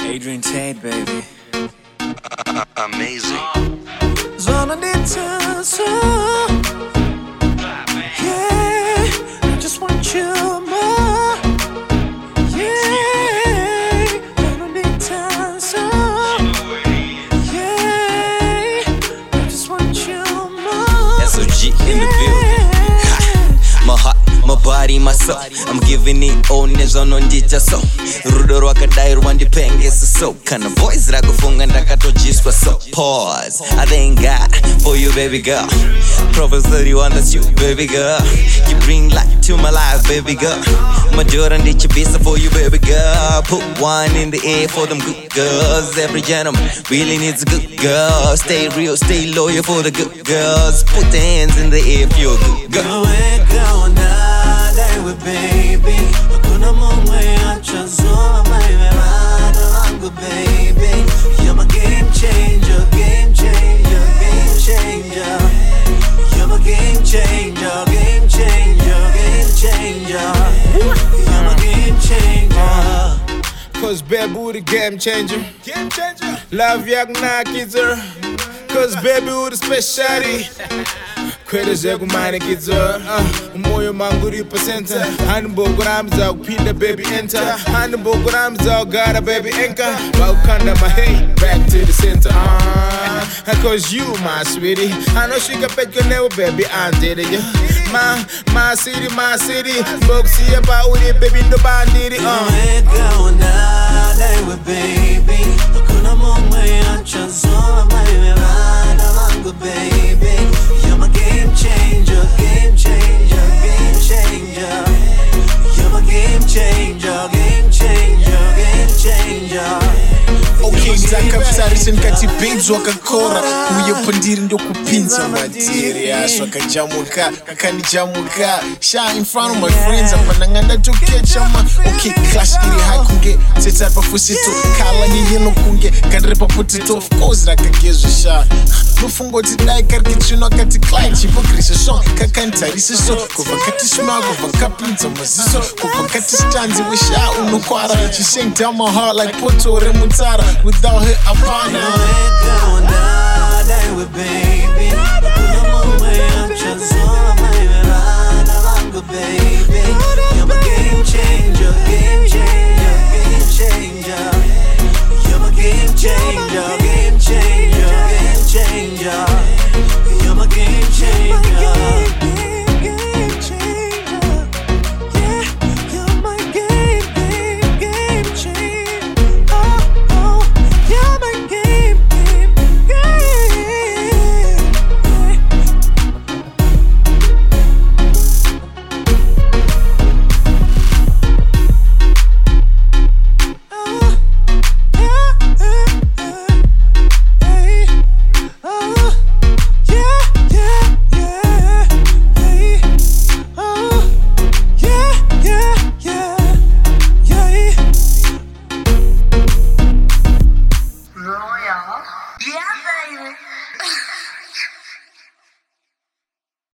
Adrian Tate, baby. Amazing. Zona de dancer. Yeah, I just want you more. Yeah, zona de dancer. Yeah, I just want you more. SOG in the building. My body, my soul. I'm giving it all nezvanondita so rudo rwakadai rwandipengesa so kana boys rakufunga ndakatojiswa so pause. I thank god for you baby girl. Proverbs 31 that's you baby girl. You bring light to my life baby girl. Majora ndichibisa for you baby girl. Put one in the air for them good girls. Every gentleman really needs a good girl. Stay real stay loyal for the good girls. Put the hands in the air if you're a good girl Weka unadaiwe baby hakuna mumwe achazoma maivevana wangu baby You're my game changer, game changer, game changer You're my game changer, game changer, game changer You're my game changer Cause baby with a game changer. Game changer. Love young nakizer. Cause baby with a speciality. kwete zvekumanikidza uh, moyo mangu uri pasenta handimbokurambidza kupinda baby enter. Handimbokurambidza kugara baby enka vakukanda mahey back to the center. Uh, cause you my sweetie. Anosvika pedyo newe baby andiri ma my city my city. Mbokusiya pauri baby ndobandiri uh. Weka unadaiwe baby okay takapfisarisa ndikatibhenzi wakakora uye pandiri ndokupinza madiri ya zvakajamuka kakanijamuka. Sha infront my friends apananga ndatokecama okay clash iri hai kunge setsari pafusito kala yeyeno kunge. Kariri papotato of course rakagezvisha nofunga kuti dai kari kitsvino akati client chipogrese song kakanitarise so. Kubva katishma kubva kapinza maziso kubva katistanzi wesha unokwara chishang down my heart like poto remutsara with without her apana Weka unadaiwe baby hakuna mumwe achazoma